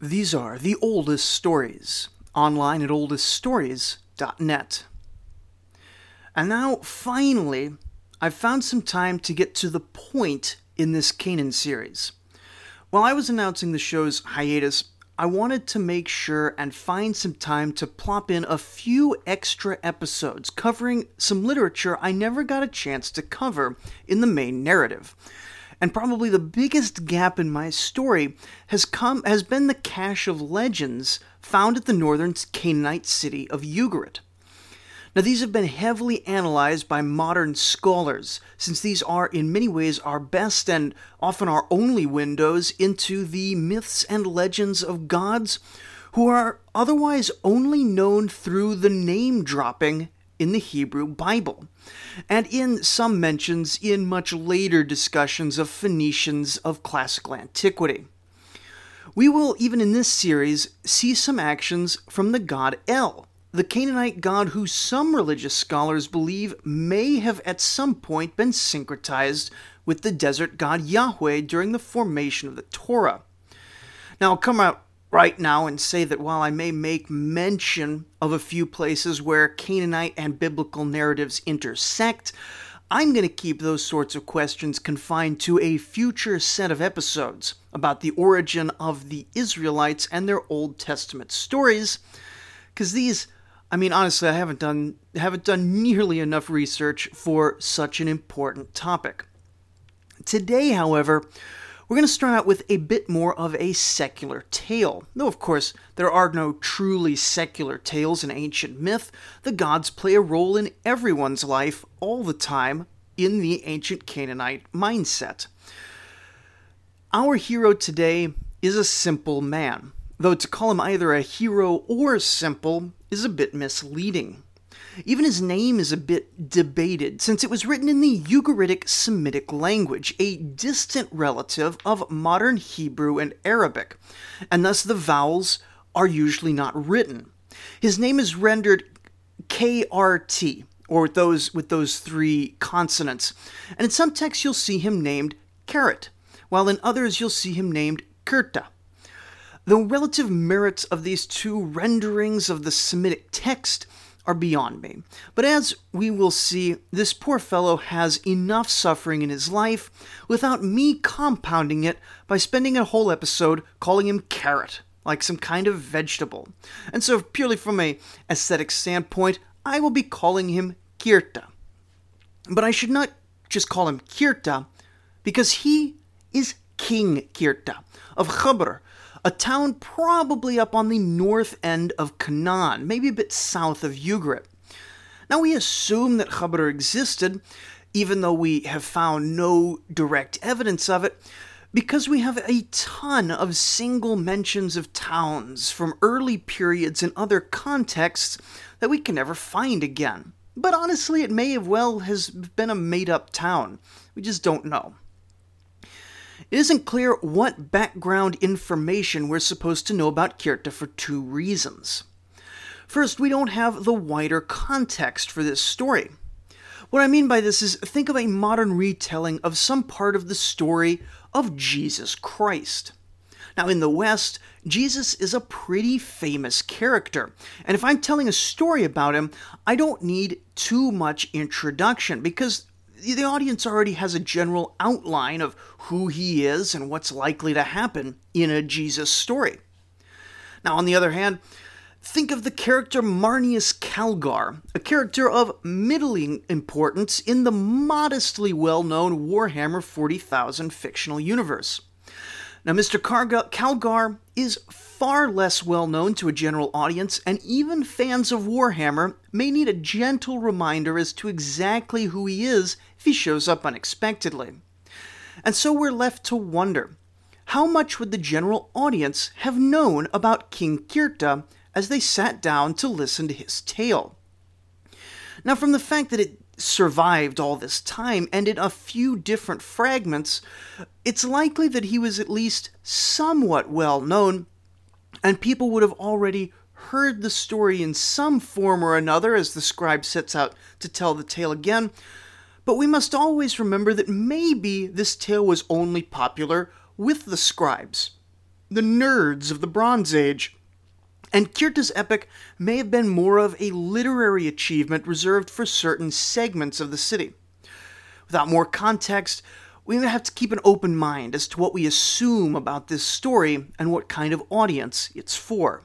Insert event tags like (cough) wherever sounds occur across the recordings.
These are the oldest stories, online at oldeststories.net. And now, finally, I've found some time to get to the point in this Canaan series. While I was announcing the show's hiatus, I wanted to make sure and find some time to plop in a few extra episodes covering some literature I never got a chance to cover in the main narrative. And probably the biggest gap in my story has come has been the cache of legends found at the northern Canaanite city of Ugarit. Now, these have been heavily analyzed by modern scholars, since these are, in many ways, our best and often our only windows into the myths and legends of gods who are otherwise only known through the name dropping in the Hebrew Bible, and in some mentions in much later discussions of Phoenicians of classical antiquity. We will, even in this series, see some actions from the god El, the Canaanite god who some religious scholars believe may have at some point been syncretized with the desert god Yahweh during the formation of the Torah. Now, I'll come out right now and say that while I may make mention of a few places where Canaanite and biblical narratives intersect, I'm going to keep those sorts of questions confined to a future set of episodes about the origin of the Israelites and their Old Testament stories, because these I mean, honestly, I haven't done haven't done (laughs) nearly enough research for such an important topic. Today, however, we're going to start out with a bit more of a secular tale. Though, of course, there are no truly secular tales in ancient myth, the gods play a role in everyone's life all the time in the ancient Canaanite mindset. Our hero today is a simple man, though to call him either a hero or simple is a bit misleading. Even his name is a bit debated, since it was written in the Ugaritic Semitic language, a distant relative of modern Hebrew and Arabic, and thus the vowels are usually not written. His name is rendered KRT, or with those with those three consonants, and in some texts you'll see him named Keret, while in others you'll see him named Kirta. The relative merits of these two renderings of the Semitic text are beyond me. But as we will see, this poor fellow has enough suffering in his life without me compounding it by spending a whole episode calling him carrot, like some kind of vegetable. And so, purely from a aesthetic standpoint, I will be calling him Kirta. But I should not just call him Kirta, because he is King Kirta of Khabr, a town probably up on the north end of Canaan, maybe a bit south of Ugarit. Now, we assume that Khabr existed, even though we have found no direct evidence of it, because we have a ton of single mentions of towns from early periods in other contexts that we can never find again. But honestly, it may have well has been a made up town. We just don't know. It isn't clear what background information we're supposed to know about Kirta for two reasons. First, we don't have the wider context for this story. What I mean by this is think of a modern retelling of some part of the story of Jesus Christ. Now, in the West, Jesus is a pretty famous character, and if I'm telling a story about him, I don't need too much introduction because the audience already has a general outline of who he is and what's likely to happen in a Jesus story. Now, on the other hand, think of the character Marneus Calgar, a character of middling importance in the modestly well known Warhammer 40,000 fictional universe. Now, Mr. Karga, Calgar is far less well known to a general audience, and even fans of Warhammer may need a gentle reminder as to exactly who he is if he shows up unexpectedly. And so we're left to wonder how much would the general audience have known about King Kirta as they sat down to listen to his tale? Now, from the fact that it survived all this time and in a few different fragments, it's likely that he was at least somewhat well known, and people would have already heard the story in some form or another as the scribe sets out to tell the tale again. But we must always remember that maybe this tale was only popular with the scribes. the nerds of the Bronze Age. And Kirta's epic may have been more of a literary achievement reserved for certain segments of the city. Without more context, we have to keep an open mind as to what we assume about this story and what kind of audience it's for.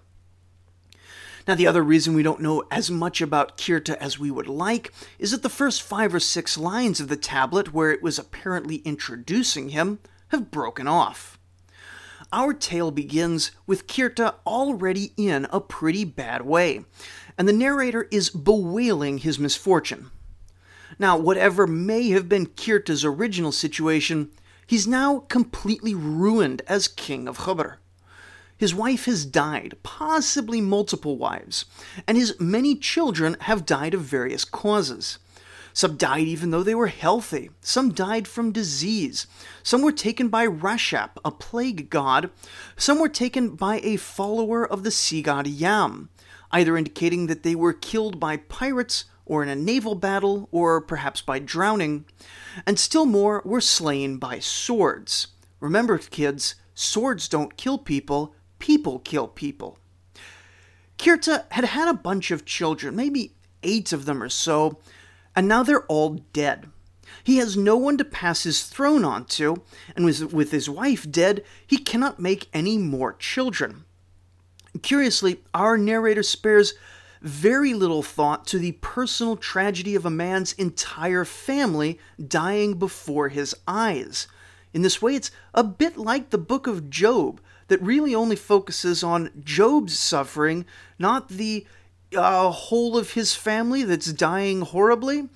Now, the other reason we don't know as much about Kirta as we would like is that the first five or six lines of the tablet, where it was apparently introducing him, have broken off. Our tale begins with Kirta already in a pretty bad way, and the narrator is bewailing his misfortune. Now, whatever may have been Kirta's original situation, he's now completely ruined as king of Khubr. His wife has died, possibly multiple wives, and his many children have died of various causes. Some died even though they were healthy. Some died from disease. Some were taken by Rashap, a plague god. Some were taken by a follower of the sea god Yam, either indicating that they were killed by pirates or in a naval battle or perhaps by drowning. And still more were slain by swords. Remember, kids, swords don't kill people, people kill people. Kirta had had a bunch of children, maybe eight of them or so, and now they're all dead. He has no one to pass his throne on to, and with his wife dead, he cannot make any more children. Curiously, our narrator spares very little thought to the personal tragedy of a man's entire family dying before his eyes. In this way, it's a bit like the book of Job, that really only focuses on Job's suffering, not the uh, whole of his family that's dying horribly.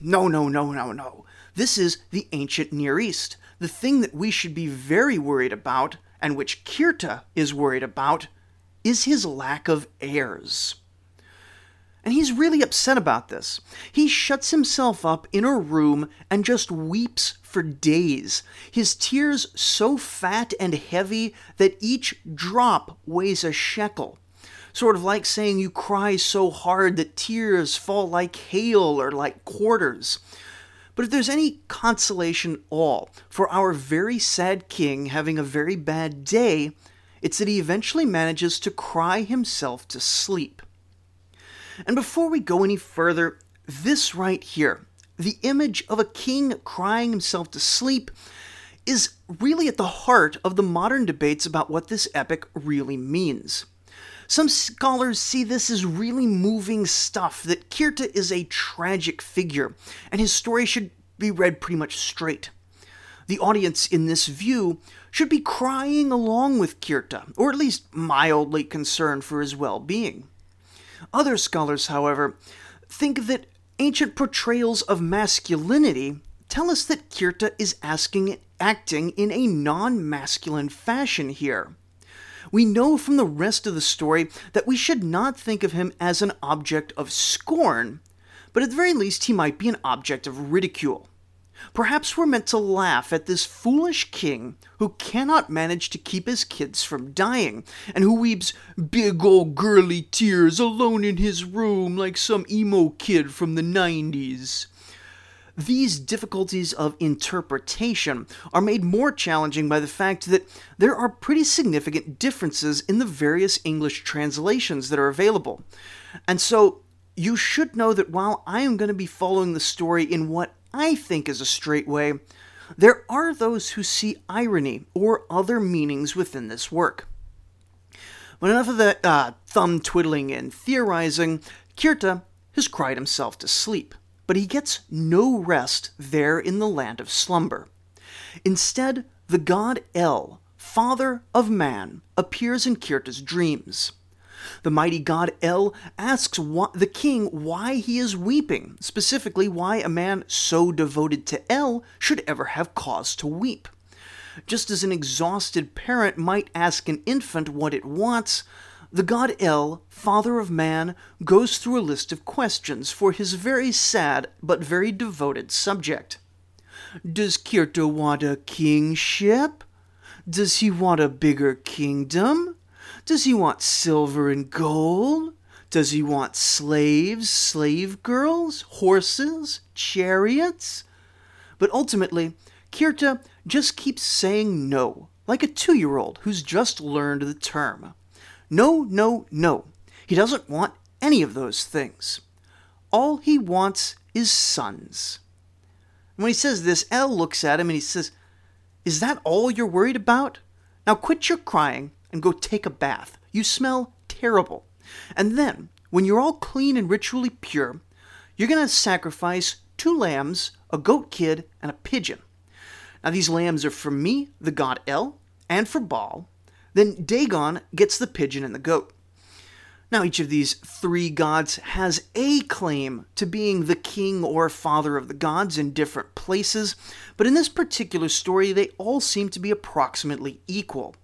No, no, no, no, no. This is the ancient Near East. The thing that we should be very worried about, and which Kirta is worried about, is his lack of heirs. And he's really upset about this. He shuts himself up in a room and just weeps for days. His tears so fat and heavy that each drop weighs a shekel. Sort of like saying you cry so hard that tears fall like hail or like quarters. But if there's any consolation at all for our very sad king having a very bad day, it's that he eventually manages to cry himself to sleep. And before we go any further, this right here, the image of a king crying himself to sleep, is really at the heart of the modern debates about what this epic really means. Some scholars see this as really moving stuff, that Kirta is a tragic figure, and his story should be read pretty much straight. The audience in this view should be crying along with Kirta, or at least mildly concerned for his well being. Other scholars, however, think that ancient portrayals of masculinity tell us that Kirta is asking, acting in a non masculine fashion here. We know from the rest of the story that we should not think of him as an object of scorn, but at the very least, he might be an object of ridicule. Perhaps we're meant to laugh at this foolish king who cannot manage to keep his kids from dying, and who weeps big old girly tears alone in his room like some emo kid from the 90s. These difficulties of interpretation are made more challenging by the fact that there are pretty significant differences in the various English translations that are available. And so you should know that while I am going to be following the story in what I think is a straight way, there are those who see irony or other meanings within this work. But enough of that uh, thumb twiddling and theorizing, Kirta has cried himself to sleep, but he gets no rest there in the land of slumber. Instead, the god El, father of man, appears in Kirta's dreams. The mighty god El asks the king why he is weeping, specifically why a man so devoted to El should ever have cause to weep. Just as an exhausted parent might ask an infant what it wants, the god El, father of man, goes through a list of questions for his very sad but very devoted subject. Does Kirta want a kingship? Does he want a bigger kingdom? Does he want silver and gold? Does he want slaves, slave girls, horses, chariots? But ultimately, Kirta just keeps saying no like a two year old who's just learned the term. No, no, no. He doesn't want any of those things. All he wants is sons. When he says this, El looks at him and he says, Is that all you're worried about? Now quit your crying and go take a bath. You smell terrible. And then, when you're all clean and ritually pure, you're going to sacrifice two lambs, a goat kid, and a pigeon. Now, these lambs are for me, the god El, and for Baal. Then Dagon gets the pigeon and the goat. Now, each of these three gods has a claim to being the king or father of the gods in different places, but in this particular story, they all seem to be approximately equal.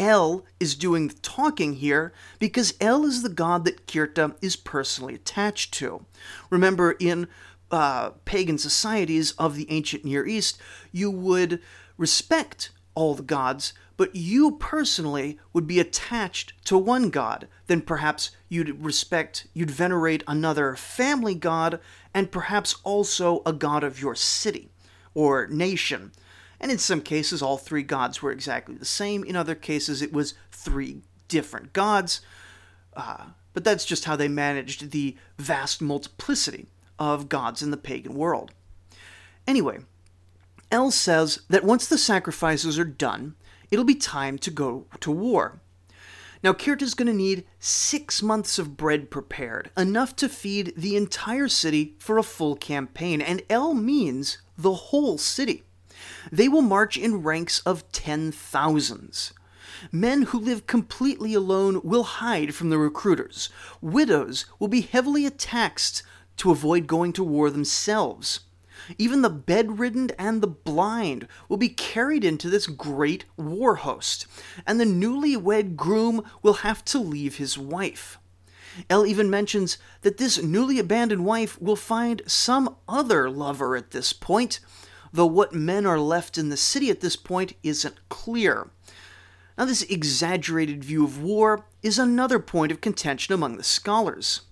El is doing the talking here because El is the god that Kirta is personally attached to. Remember, in uh, pagan societies of the ancient Near East, you would respect all the gods, but you personally would be attached to one god. Then perhaps you'd respect, you'd venerate another family god, and perhaps also a god of your city or nation. And in some cases, all three gods were exactly the same. In other cases, it was three different gods. Uh, but that's just how they managed the vast multiplicity of gods in the pagan world. Anyway, El says that once the sacrifices are done, it'll be time to go to war. Now, Kirta's going to need six months of bread prepared, enough to feed the entire city for a full campaign, and El means the whole city. They will march in ranks of ten thousands. Men who live completely alone will hide from the recruiters. Widows will be heavily taxed to avoid going to war themselves. Even the bedridden and the blind will be carried into this great war host, and the newly-wed groom will have to leave his wife. El even mentions that this newly abandoned wife will find some other lover at this point, though what men are left in the city at this point isn't clear. Now, this exaggerated view of war is another point of contention among the scholars.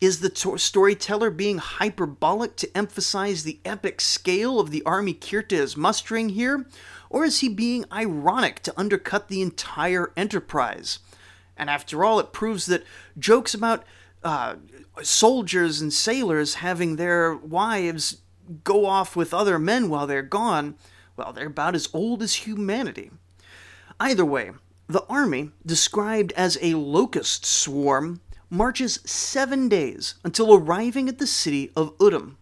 Is the to- storyteller being hyperbolic to emphasize the epic scale of the army Kirta is mustering here? Or is he being ironic to undercut the entire enterprise? And after all, it proves that jokes about uh, soldiers and sailors having their wives go off with other men while they're gone, well, they're about as old as humanity. Either way, the army, described as a locust swarm, marches seven days until arriving at the city of Udum.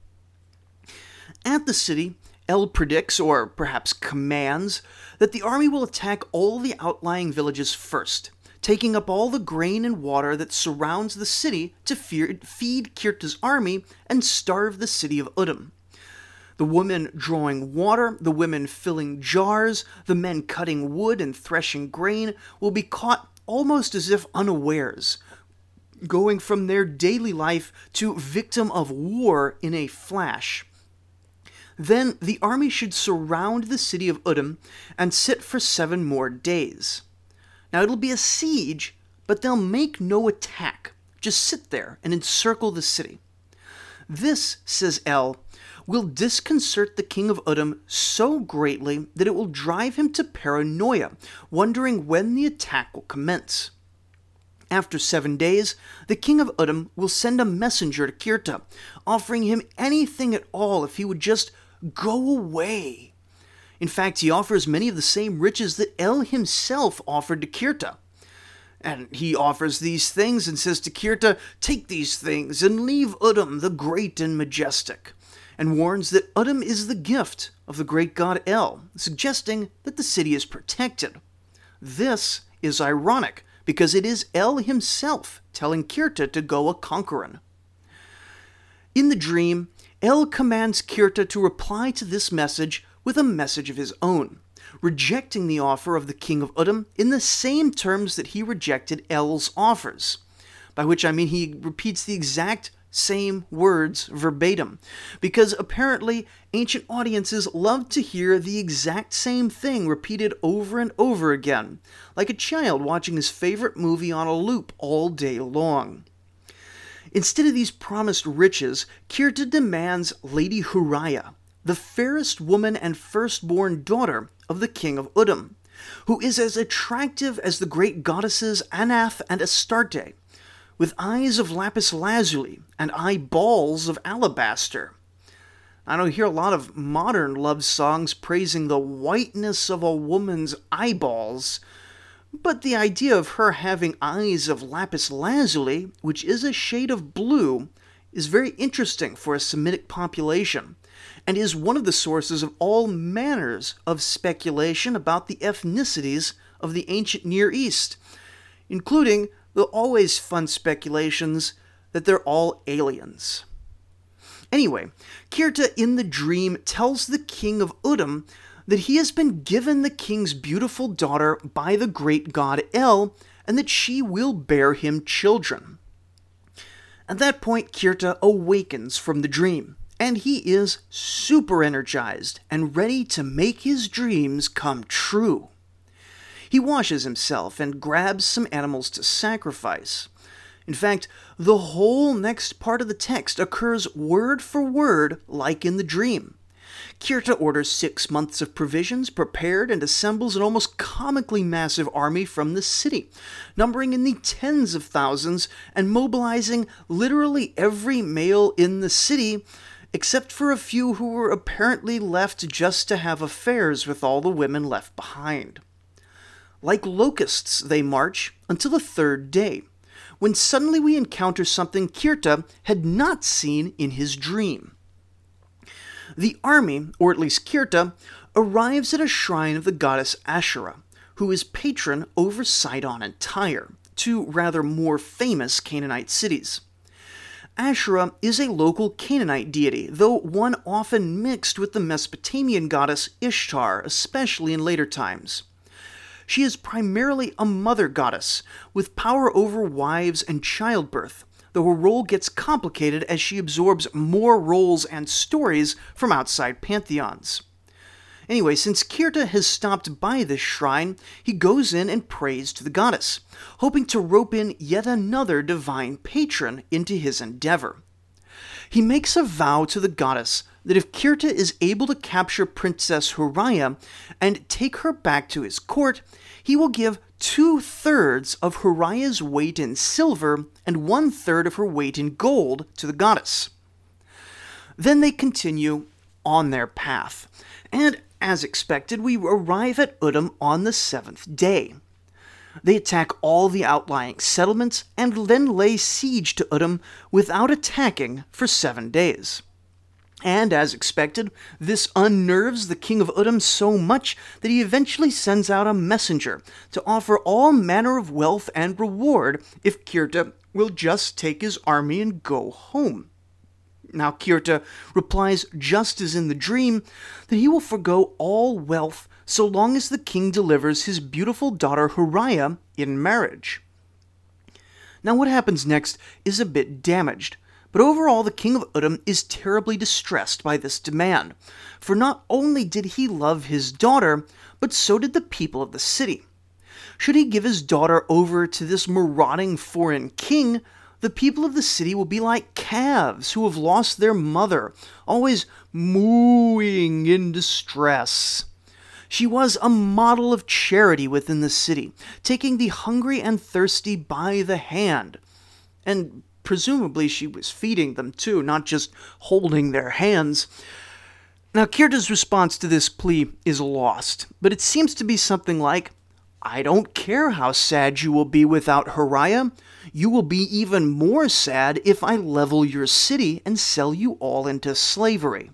At the city, El predicts, or perhaps commands, that the army will attack all the outlying villages first, taking up all the grain and water that surrounds the city to feed Kirta's army and starve the city of Udum. The women drawing water, the women filling jars, the men cutting wood and threshing grain will be caught almost as if unawares, going from their daily life to victim of war in a flash. Then the army should surround the city of Udum and sit for seven more days. Now it'll be a siege, but they'll make no attack. Just sit there and encircle the city. This, says El, will disconcert the king of Udum so greatly that it will drive him to paranoia, wondering when the attack will commence. After seven days, the king of Udum will send a messenger to Kirta, offering him anything at all if he would just go away. In fact, he offers many of the same riches that El himself offered to Kirta. And he offers these things and says to Kirta, Take these things and leave Udum the great and majestic and warns that Udum is the gift of the great god El, suggesting that the city is protected. This is ironic because it is El himself telling Kirta to go a conquerin'. In the dream, El commands Kirta to reply to this message with a message of his own, rejecting the offer of the king of Udum in the same terms that he rejected El's offers. By which I mean he repeats the exact same words verbatim, because apparently ancient audiences loved to hear the exact same thing repeated over and over again, like a child watching his favorite movie on a loop all day long. Instead of these promised riches, Kirta demands Lady Huraya, the fairest woman and firstborn daughter of the king of Udum, who is as attractive as the great goddesses Anath and Astarte, with eyes of lapis lazuli and eyeballs of alabaster. I don't hear a lot of modern love songs praising the whiteness of a woman's eyeballs, but the idea of her having eyes of lapis lazuli, which is a shade of blue, is very interesting for a Semitic population, and is one of the sources of all manners of speculation about the ethnicities of the ancient Near East, including the always fun speculations that they're all aliens. Anyway, Kirta in the dream tells the king of Udum that he has been given the king's beautiful daughter by the great god El, and that she will bear him children. At that point, Kirta awakens from the dream, and he is super energized and ready to make his dreams come true. He washes himself and grabs some animals to sacrifice. In fact, the whole next part of the text occurs word for word like in the dream. Kirta orders six months of provisions, prepared, and assembles an almost comically massive army from the city, numbering in the tens of thousands and mobilizing literally every male in the city, except for a few who were apparently left just to have affairs with all the women left behind. Like locusts, they march until the third day, when suddenly we encounter something Kirta had not seen in his dream. The army, or at least Kirta, arrives at a shrine of the goddess Asherah, who is patron over Sidon and Tyre, two rather more famous Canaanite cities. Asherah is a local Canaanite deity, though one often mixed with the Mesopotamian goddess Ishtar, especially in later times. She is primarily a mother goddess, with power over wives and childbirth, though her role gets complicated as she absorbs more roles and stories from outside pantheons. Anyway, since Kirta has stopped by this shrine, he goes in and prays to the goddess, hoping to rope in yet another divine patron into his endeavor. He makes a vow to the goddess that if Kirta is able to capture Princess Huraya and take her back to his court, he will give two thirds of Huraya's weight in silver and one third of her weight in gold to the goddess. Then they continue on their path, and as expected, we arrive at Udum on the seventh day. They attack all the outlying settlements and then lay siege to Udum without attacking for seven days. And as expected, this unnerves the king of Udum so much that he eventually sends out a messenger to offer all manner of wealth and reward if Kirta will just take his army and go home. Now Kirta replies, just as in the dream, that he will forego all wealth so long as the king delivers his beautiful daughter Huraya in marriage. Now, what happens next is a bit damaged but overall, the king of Udum is terribly distressed by this demand, for not only did he love his daughter, but so did the people of the city. Should he give his daughter over to this marauding foreign king, the people of the city will be like calves who have lost their mother, always mooing in distress. She was a model of charity within the city, taking the hungry and thirsty by the hand. And presumably she was feeding them too, not just holding their hands. Now, Kirta's response to this plea is lost, but it seems to be something like I don't care how sad you will be without Huraya. You will be even more sad if I level your city and sell you all into slavery.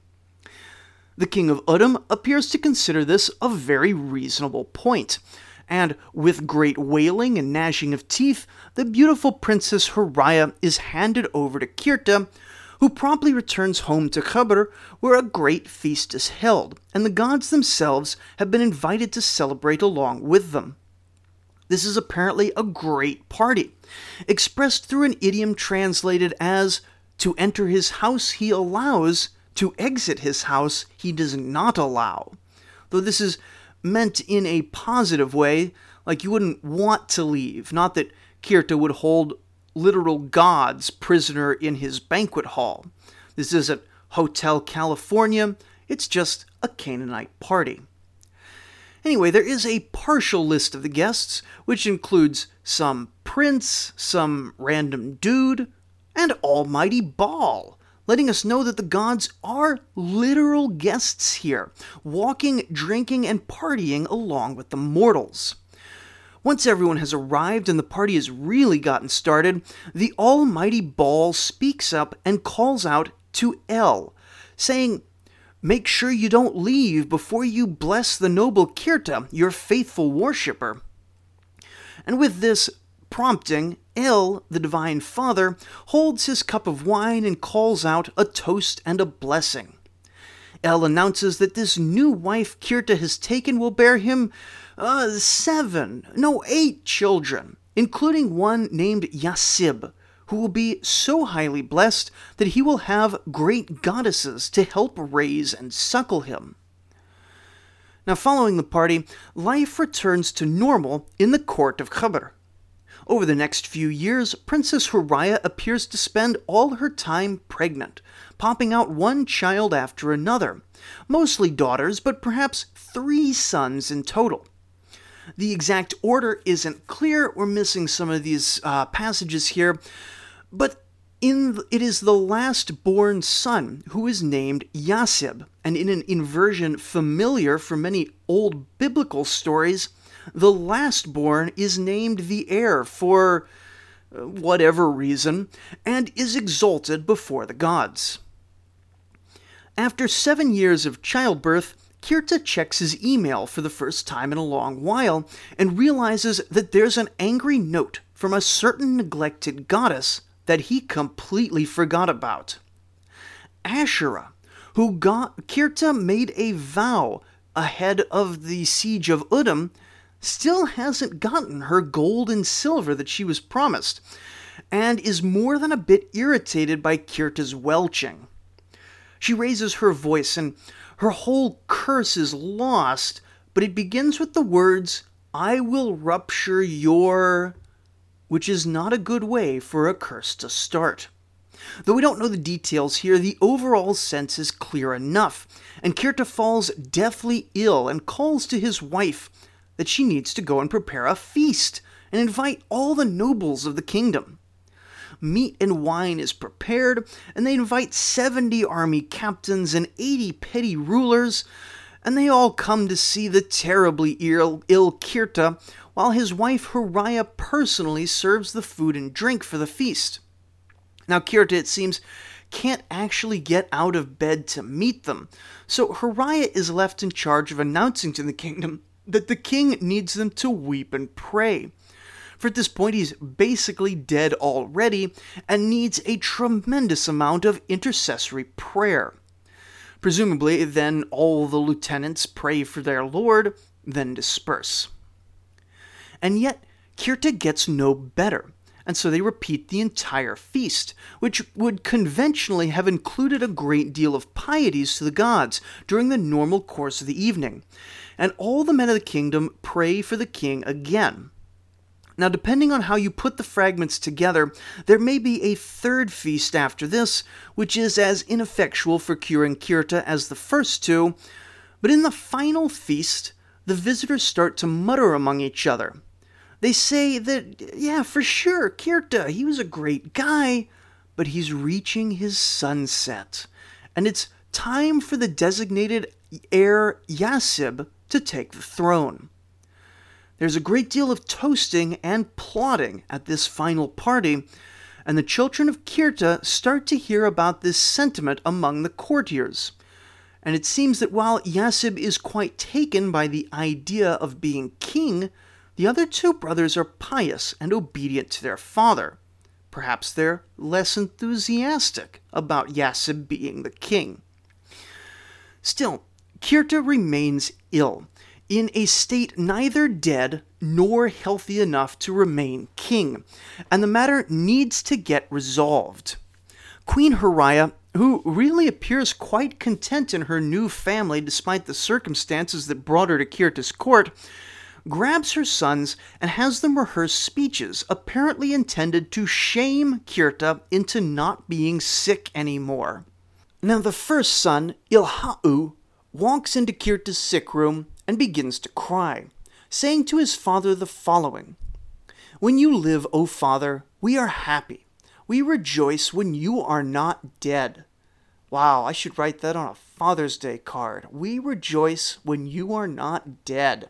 The king of Udum appears to consider this a very reasonable point, and with great wailing and gnashing of teeth, the beautiful Princess Huraya is handed over to Kirta, who promptly returns home to Khabur, where a great feast is held, and the gods themselves have been invited to celebrate along with them. This is apparently a great party, expressed through an idiom translated as to enter his house he allows, to exit his house he does not allow. Though this is meant in a positive way, like you wouldn't want to leave. Not that Kirta would hold literal gods prisoner in his banquet hall. This isn't Hotel California, it's just a Canaanite party. Anyway, there is a partial list of the guests, which includes some prince, some random dude, and Almighty Baal, letting us know that the gods are literal guests here, walking, drinking, and partying along with the mortals. Once everyone has arrived and the party has really gotten started, the almighty Baal speaks up and calls out to El, saying, Make sure you don't leave before you bless the noble Kirta, your faithful worshipper. And with this prompting, El, the Divine Father, holds his cup of wine and calls out a toast and a blessing. El announces that this new wife Kirta has taken will bear him uh, seven, no, eight children, including one named Yasib, who will be so highly blessed that he will have great goddesses to help raise and suckle him. Now, following the party, life returns to normal in the court of Khabr. Over the next few years, Princess Huraya appears to spend all her time pregnant, popping out one child after another, mostly daughters, but perhaps three sons in total. The exact order isn't clear. We're missing some of these uh, passages here. But in it is the last born son who is named Yasib, and in an inversion familiar from many old biblical stories, the last born is named the heir for uh, whatever reason and is exalted before the gods. After seven years of childbirth, Kirta checks his email for the first time in a long while and realizes that there's an angry note from a certain neglected goddess that he completely forgot about. Asherah, who got Kirta made a vow ahead of the siege of Udum, still hasn't gotten her gold and silver that she was promised, and is more than a bit irritated by Kirta's welching. She raises her voice and her whole curse is lost, but it begins with the words, I will rupture your. which is not a good way for a curse to start. Though we don't know the details here, the overall sense is clear enough, and Kirta falls deathly ill and calls to his wife that she needs to go and prepare a feast and invite all the nobles of the kingdom meat and wine is prepared, and they invite 70 army captains and 80 petty rulers, and they all come to see the terribly ill, Ill Kirta, while his wife Huraya personally serves the food and drink for the feast. Now, Kirta, it seems, can't actually get out of bed to meet them, so Huraya is left in charge of announcing to the kingdom that the king needs them to weep and pray for at this point he's basically dead already and needs a tremendous amount of intercessory prayer. Presumably, then all the lieutenants pray for their lord, then disperse. And yet, Kirta gets no better, and so they repeat the entire feast, which would conventionally have included a great deal of pieties to the gods during the normal course of the evening. And all the men of the kingdom pray for the king again. Now, depending on how you put the fragments together, there may be a third feast after this, which is as ineffectual for curing Kirta as the first two, but in the final feast, the visitors start to mutter among each other. They say that, yeah, for sure, Kirta, he was a great guy, but he's reaching his sunset, and it's time for the designated heir Yasib to take the throne. There's a great deal of toasting and plotting at this final party, and the children of Kirta start to hear about this sentiment among the courtiers. And it seems that while Yasib is quite taken by the idea of being king, the other two brothers are pious and obedient to their father. Perhaps they're less enthusiastic about Yasib being the king. Still, Kirta remains ill, in a state neither dead nor healthy enough to remain king, and the matter needs to get resolved. Queen Huraya, who really appears quite content in her new family despite the circumstances that brought her to Kirta's court, grabs her sons and has them rehearse speeches apparently intended to shame Kirta into not being sick anymore. Now, the first son, Ilha'u, walks into Kirta's sick room and begins to cry, saying to his father the following When you live, O father, we are happy. We rejoice when you are not dead. Wow, I should write that on a Father's Day card. We rejoice when you are not dead.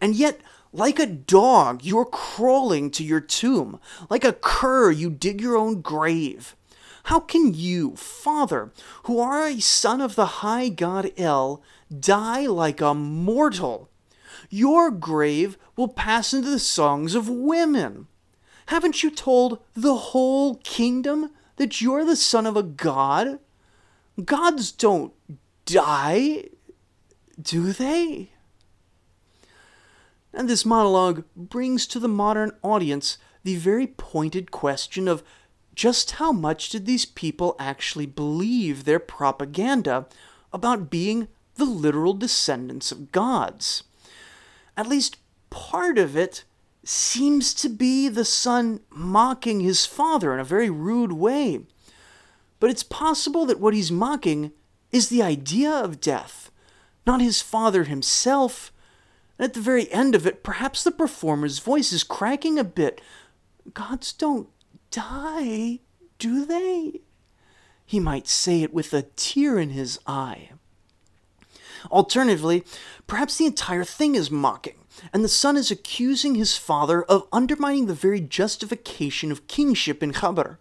And yet, like a dog, you're crawling to your tomb. Like a cur, you dig your own grave. How can you, Father, who are a son of the high god El, die like a mortal? Your grave will pass into the songs of women. Haven't you told the whole kingdom that you're the son of a god? Gods don't die, do they? And this monologue brings to the modern audience the very pointed question of just how much did these people actually believe their propaganda about being the literal descendants of gods? At least part of it seems to be the son mocking his father in a very rude way. But it's possible that what he's mocking is the idea of death, not his father himself and at the very end of it, perhaps the performer's voice is cracking a bit. Gods don't die, do they? He might say it with a tear in his eye. Alternatively, perhaps the entire thing is mocking, and the son is accusing his father of undermining the very justification of kingship in Khabar.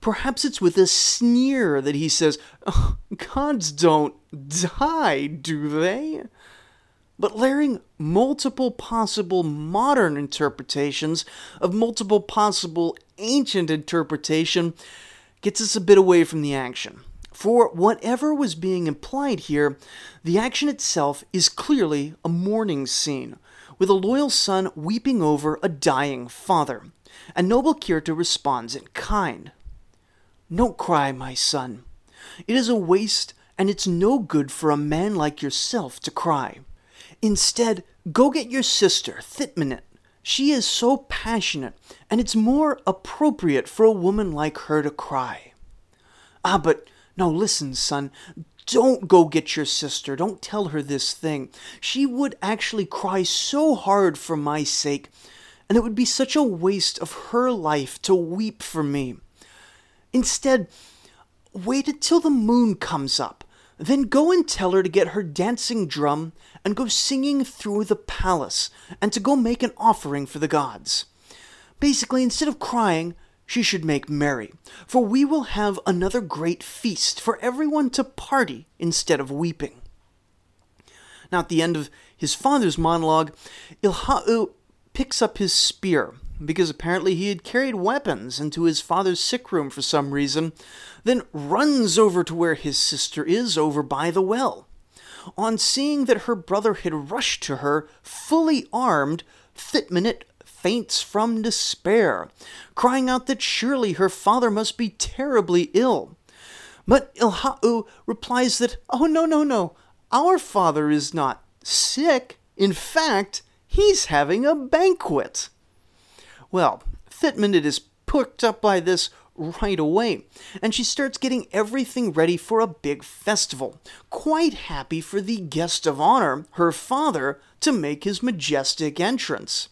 Perhaps it's with a sneer that he says, oh, Gods don't die, do they? But layering multiple possible modern interpretations of multiple possible ancient interpretation gets us a bit away from the action. For whatever was being implied here, the action itself is clearly a mourning scene, with a loyal son weeping over a dying father. And noble Kirta responds in kind. Don't cry, my son. It is a waste, and it's no good for a man like yourself to cry. Instead, go get your sister, Thitmanit. She is so passionate, and it's more appropriate for a woman like her to cry. Ah, but no, listen, son. Don't go get your sister. Don't tell her this thing. She would actually cry so hard for my sake, and it would be such a waste of her life to weep for me. Instead, wait until the moon comes up. Then go and tell her to get her dancing drum and go singing through the palace, and to go make an offering for the gods. Basically, instead of crying, she should make merry, for we will have another great feast for everyone to party instead of weeping. Now, at the end of his father's monologue, Ilha'u picks up his spear, because apparently he had carried weapons into his father's sick room for some reason, then runs over to where his sister is, over by the well. On seeing that her brother had rushed to her, fully armed, Thitmanit faints from despair, crying out that surely her father must be terribly ill. But Ilha'u replies that, oh, no, no, no, our father is not sick. In fact, he's having a banquet. Well, Thitmanit is perked up by this right away, and she starts getting everything ready for a big festival, quite happy for the guest of honor, her father, to make his majestic entrance.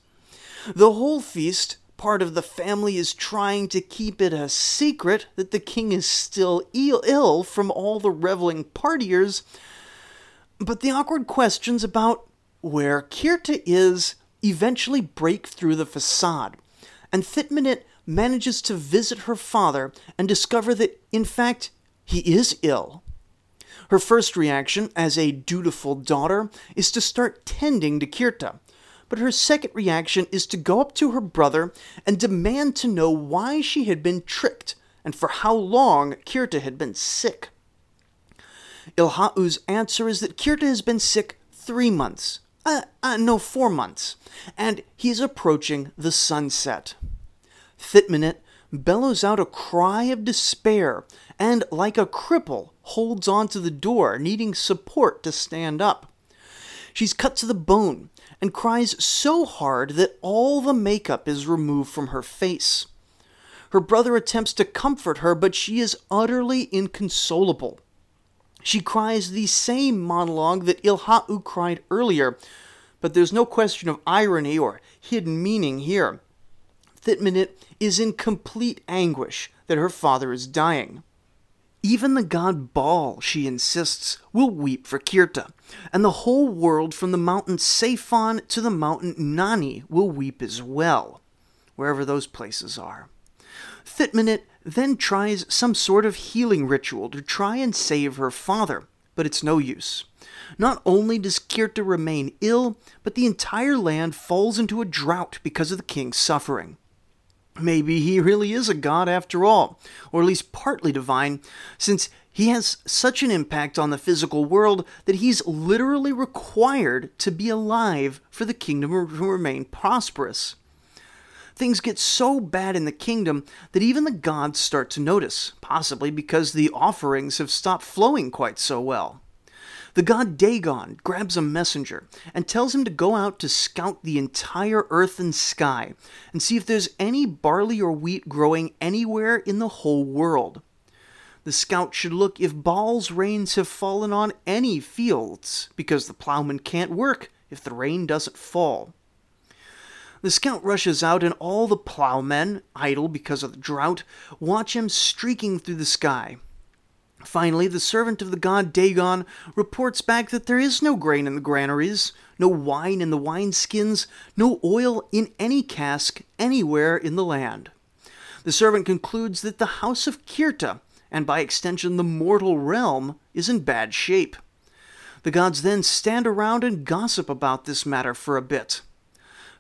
The whole feast, part of the family is trying to keep it a secret that the king is still ill from all the reveling partiers, but the awkward questions about where Kirta is eventually break through the facade, and Thitmanit manages to visit her father and discover that, in fact, he is ill. Her first reaction, as a dutiful daughter, is to start tending to Kirta, but her second reaction is to go up to her brother and demand to know why she had been tricked and for how long Kirta had been sick. Ilha'u's answer is that Kirta has been sick three months. Uh, uh, no, four months. And he is approaching the sunset. Thitmanit bellows out a cry of despair and, like a cripple, holds on to the door, needing support to stand up. She's cut to the bone and cries so hard that all the makeup is removed from her face. Her brother attempts to comfort her, but she is utterly inconsolable. She cries the same monologue that Ilha'u cried earlier, but there's no question of irony or hidden meaning here. Thitmanit is in complete anguish that her father is dying. Even the god Baal, she insists, will weep for Kirta, and the whole world from the mountain Safon to the mountain Nani will weep as well, wherever those places are. Thitmanit then tries some sort of healing ritual to try and save her father, but it's no use. Not only does Kirta remain ill, but the entire land falls into a drought because of the king's suffering. Maybe he really is a god after all, or at least partly divine, since he has such an impact on the physical world that he's literally required to be alive for the kingdom to remain prosperous. Things get so bad in the kingdom that even the gods start to notice, possibly because the offerings have stopped flowing quite so well. The god Dagon grabs a messenger and tells him to go out to scout the entire earth and sky and see if there's any barley or wheat growing anywhere in the whole world. The scout should look if Baal's rains have fallen on any fields, because the plowman can't work if the rain doesn't fall. The scout rushes out, and all the plowmen, idle because of the drought, watch him streaking through the sky. Finally, the servant of the god Dagon reports back that there is no grain in the granaries, no wine in the wineskins, no oil in any cask anywhere in the land. The servant concludes that the house of Kirta, and by extension the mortal realm, is in bad shape. The gods then stand around and gossip about this matter for a bit.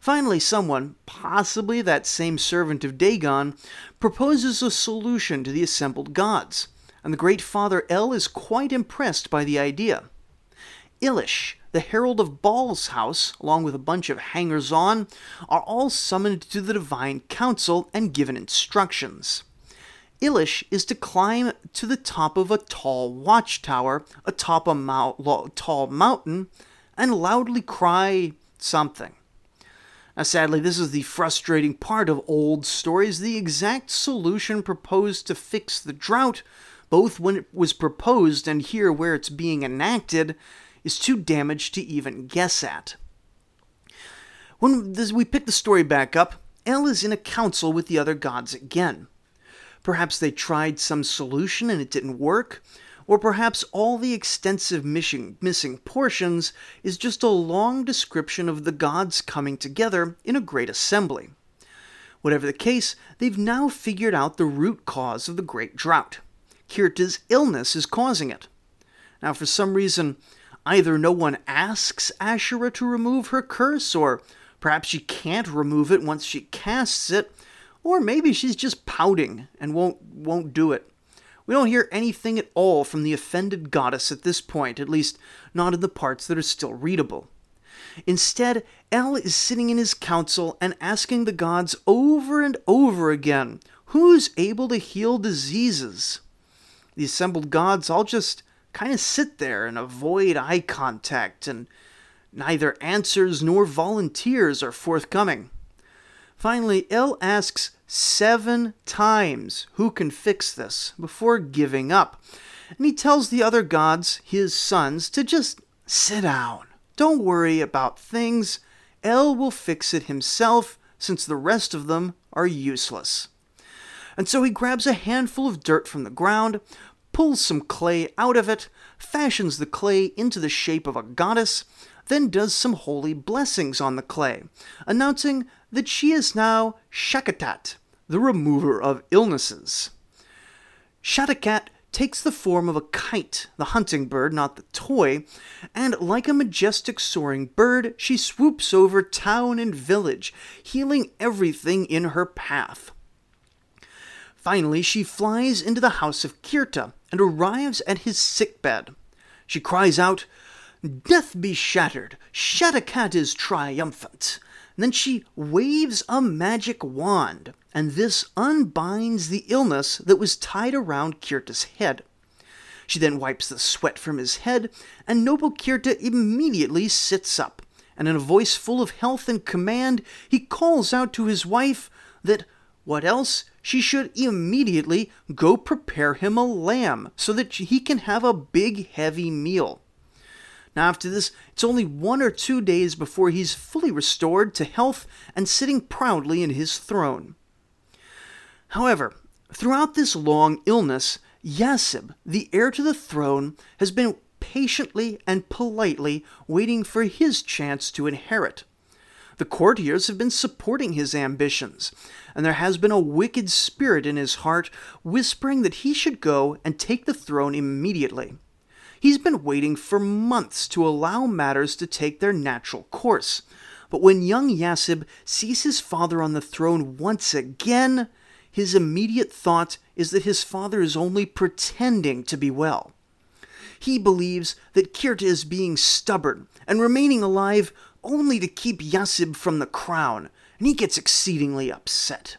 Finally, someone, possibly that same servant of Dagon, proposes a solution to the assembled gods and the great father El is quite impressed by the idea. Ilish, the herald of Baal's house, along with a bunch of hangers on, are all summoned to the divine council and given instructions. Ilish is to climb to the top of a tall watchtower atop a mount, tall mountain and loudly cry something. Now, sadly, this is the frustrating part of old stories. The exact solution proposed to fix the drought both when it was proposed and here where it's being enacted, is too damaged to even guess at. When we pick the story back up, El is in a council with the other gods again. Perhaps they tried some solution and it didn't work, or perhaps all the extensive missing, missing portions is just a long description of the gods coming together in a great assembly. Whatever the case, they've now figured out the root cause of the great drought. Kirta's illness is causing it. Now, for some reason, either no one asks Asherah to remove her curse, or perhaps she can't remove it once she casts it, or maybe she's just pouting and won't won't do it. We don't hear anything at all from the offended goddess at this point, at least not in the parts that are still readable. Instead, El is sitting in his council and asking the gods over and over again who's able to heal diseases the assembled gods all just kind of sit there and avoid eye contact, and neither answers nor volunteers are forthcoming. Finally, El asks seven times who can fix this before giving up, and he tells the other gods, his sons, to just sit down. Don't worry about things. El will fix it himself, since the rest of them are useless. And so he grabs a handful of dirt from the ground, pulls some clay out of it, fashions the clay into the shape of a goddess, then does some holy blessings on the clay, announcing that she is now Shatakat, the remover of illnesses. Shatakat takes the form of a kite, the hunting bird, not the toy, and like a majestic soaring bird, she swoops over town and village, healing everything in her path. Finally, she flies into the house of Kirta and arrives at his sick bed. She cries out, Death be shattered! Shatakat is triumphant! And then she waves a magic wand, and this unbinds the illness that was tied around Kirta's head. She then wipes the sweat from his head, and noble Kirta immediately sits up, and in a voice full of health and command, he calls out to his wife that What else? She should immediately go prepare him a lamb so that he can have a big, heavy meal. Now, after this, it's only one or two days before he's fully restored to health and sitting proudly in his throne. However, throughout this long illness, Yasib, the heir to the throne, has been patiently and politely waiting for his chance to inherit. The courtiers have been supporting his ambitions, and there has been a wicked spirit in his heart whispering that he should go and take the throne immediately. He's been waiting for months to allow matters to take their natural course. But when young Yasib sees his father on the throne once again, his immediate thought is that his father is only pretending to be well. He believes that Kirta is being stubborn and remaining alive only to keep Yasib from the crown, and he gets exceedingly upset.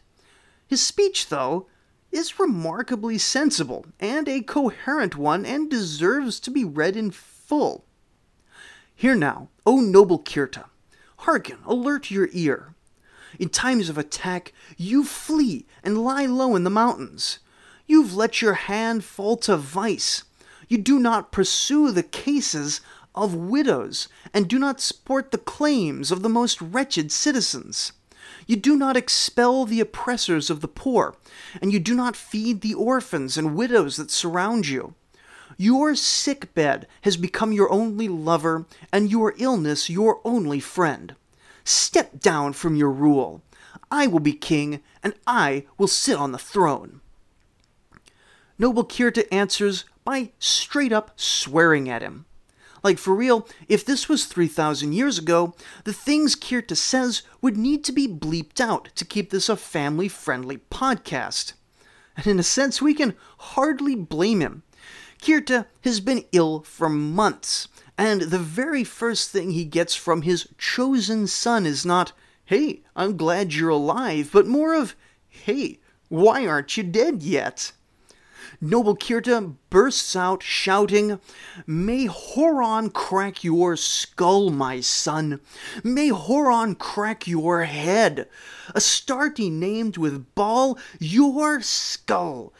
His speech, though, is remarkably sensible and a coherent one and deserves to be read in full. Hear now, O noble Kirta, hearken, alert your ear. In times of attack, you flee and lie low in the mountains. You've let your hand fall to vice. You do not pursue the cases of widows, and do not support the claims of the most wretched citizens. You do not expel the oppressors of the poor, and you do not feed the orphans and widows that surround you. Your sick bed has become your only lover, and your illness your only friend. Step down from your rule. I will be king, and I will sit on the throne. Noble Kirta answers by straight up swearing at him. Like, for real, if this was 3,000 years ago, the things Kirta says would need to be bleeped out to keep this a family friendly podcast. And in a sense, we can hardly blame him. Kirta has been ill for months, and the very first thing he gets from his chosen son is not, hey, I'm glad you're alive, but more of, hey, why aren't you dead yet? Noble Kirta bursts out shouting, May Horon crack your skull, my son! May Horon crack your head! Astarte named with Baal your skull!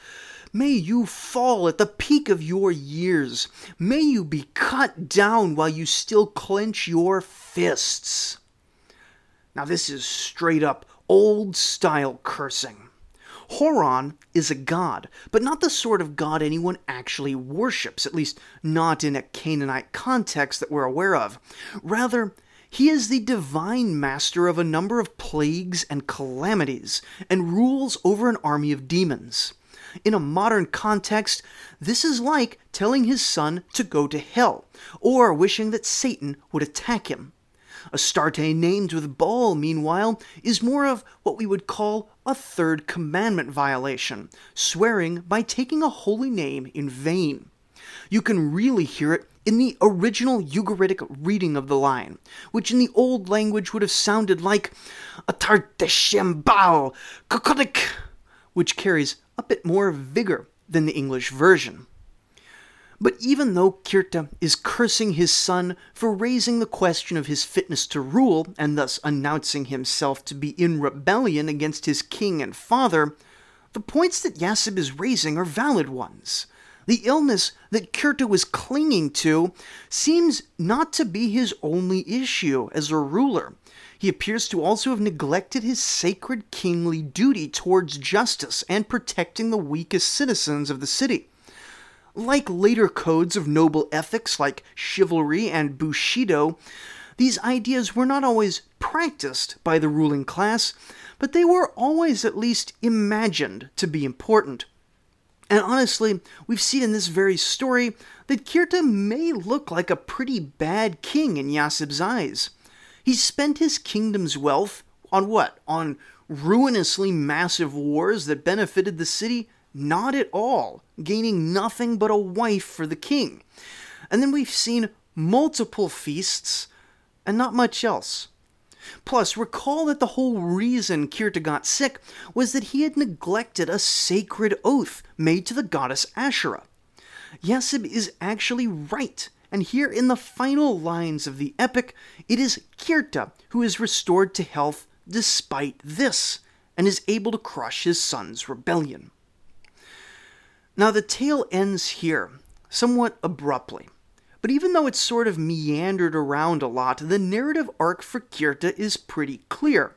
May you fall at the peak of your years. May you be cut down while you still clench your fists. Now, this is straight up old style cursing. Horon is a god, but not the sort of god anyone actually worships, at least not in a Canaanite context that we're aware of. Rather, he is the divine master of a number of plagues and calamities, and rules over an army of demons. In a modern context, this is like telling his son to go to hell, or wishing that Satan would attack him. Astarte named with Baal, meanwhile, is more of what we would call a third commandment violation, swearing by taking a holy name in vain. You can really hear it in the original Ugaritic reading of the line, which in the old language would have sounded like Atarteshembal Kokodik, which carries a bit more vigor than the English version. But even though Kirta is cursing his son for raising the question of his fitness to rule, and thus announcing himself to be in rebellion against his king and father, the points that Yasib is raising are valid ones. The illness that Kirta was clinging to seems not to be his only issue as a ruler. He appears to also have neglected his sacred kingly duty towards justice and protecting the weakest citizens of the city. Like later codes of noble ethics like chivalry and bushido, these ideas were not always practiced by the ruling class, but they were always at least imagined to be important. And honestly, we've seen in this very story that Kirta may look like a pretty bad king in Yasib's eyes. He spent his kingdom's wealth on what? On ruinously massive wars that benefited the city not at all, gaining nothing but a wife for the king. And then we've seen multiple feasts and not much else. Plus, recall that the whole reason Kirta got sick was that he had neglected a sacred oath made to the goddess Asherah. Yasib is actually right, and here in the final lines of the epic, it is Kirta who is restored to health despite this, and is able to crush his son's rebellion. Now, the tale ends here, somewhat abruptly. But even though it's sort of meandered around a lot, the narrative arc for Kirta is pretty clear.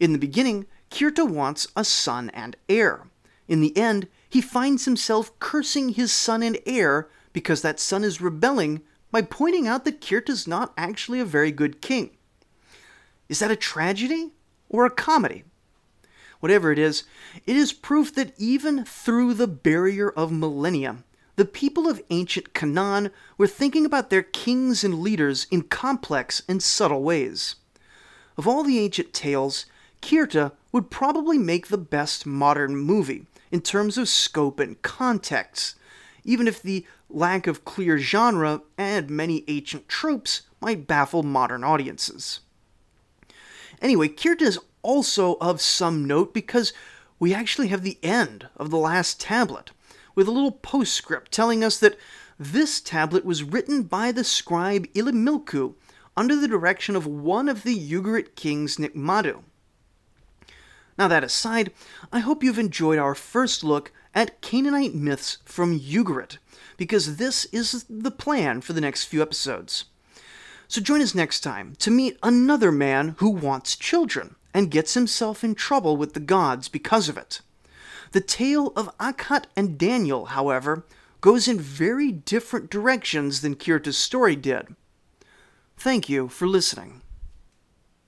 In the beginning, Kirta wants a son and heir. In the end, he finds himself cursing his son and heir because that son is rebelling by pointing out that Kirta's not actually a very good king. Is that a tragedy or a comedy? Whatever it is, it is proof that even through the barrier of millennia, the people of ancient Canaan were thinking about their kings and leaders in complex and subtle ways. Of all the ancient tales, Kirta would probably make the best modern movie in terms of scope and context, even if the lack of clear genre and many ancient tropes might baffle modern audiences. Anyway, Kirta is also of some note because we actually have the end of the last tablet, with a little postscript telling us that this tablet was written by the scribe Ilimilku under the direction of one of the Ugarit kings Nikmadu. Now, that aside, I hope you've enjoyed our first look at Canaanite myths from Ugarit, because this is the plan for the next few episodes. So join us next time to meet another man who wants children and gets himself in trouble with the gods because of it. The tale of Aqhat and Daniel, however, goes in very different directions than Kirta's story did. Thank you for listening.